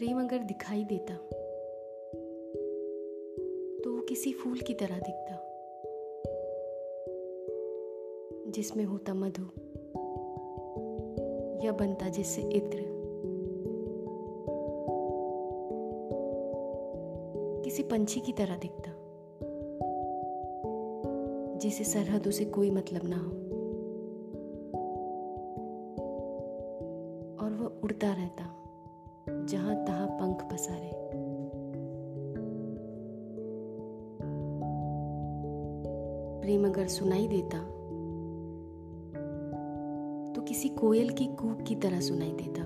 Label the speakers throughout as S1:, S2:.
S1: प्रेम अगर दिखाई देता तो वो किसी फूल की तरह दिखता, जिसमें होता मधु, या बनता जिससे इत्र। किसी पंछी की तरह दिखता, जिसे सरहदों से कोई मतलब ना हो। और वह उड़ता रहता। जहाँ तहां पंख पसारे। प्रेम अगर सुनाई देता तो किसी कोयल की कूक की तरह सुनाई देता,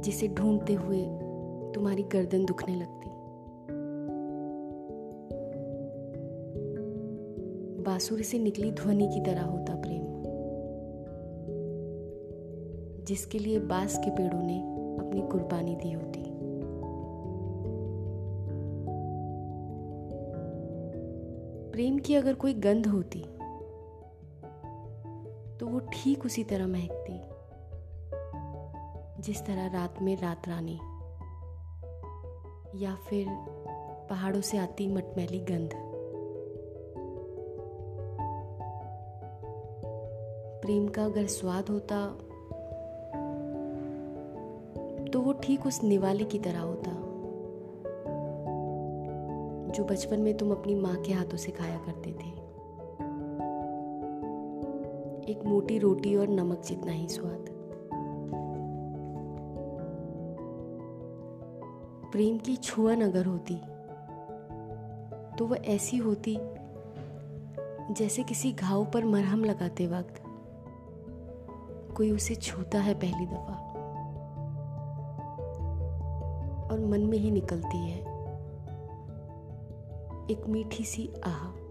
S1: जिसे ढूंढते हुए तुम्हारी गर्दन दुखने लगती। बांसुरी से निकली ध्वनि की तरह होता प्रेम। जिसके लिए बाँस के पेड़ों ने अपनी कुर्बानी दी होती। प्रेम की अगर कोई गंध होती तो वो ठीक उसी तरह महकती, जिस तरह रात में रात रानी, या फिर पहाड़ों से आती मटमैली गंध। प्रेम का अगर स्वाद होता तो वो ठीक उस निवाले की तरह होता, जो बचपन में तुम अपनी माँ के हाथों से खाया करते थे। एक मोटी रोटी और नमक जितना ही स्वाद। प्रेम की छुअन अगर होती तो वह ऐसी होती, जैसे किसी घाव पर मरहम लगाते वक्त कोई उसे छूता है पहली दफ़ा। और मन में ही निकलती है। एक मीठी सी आह।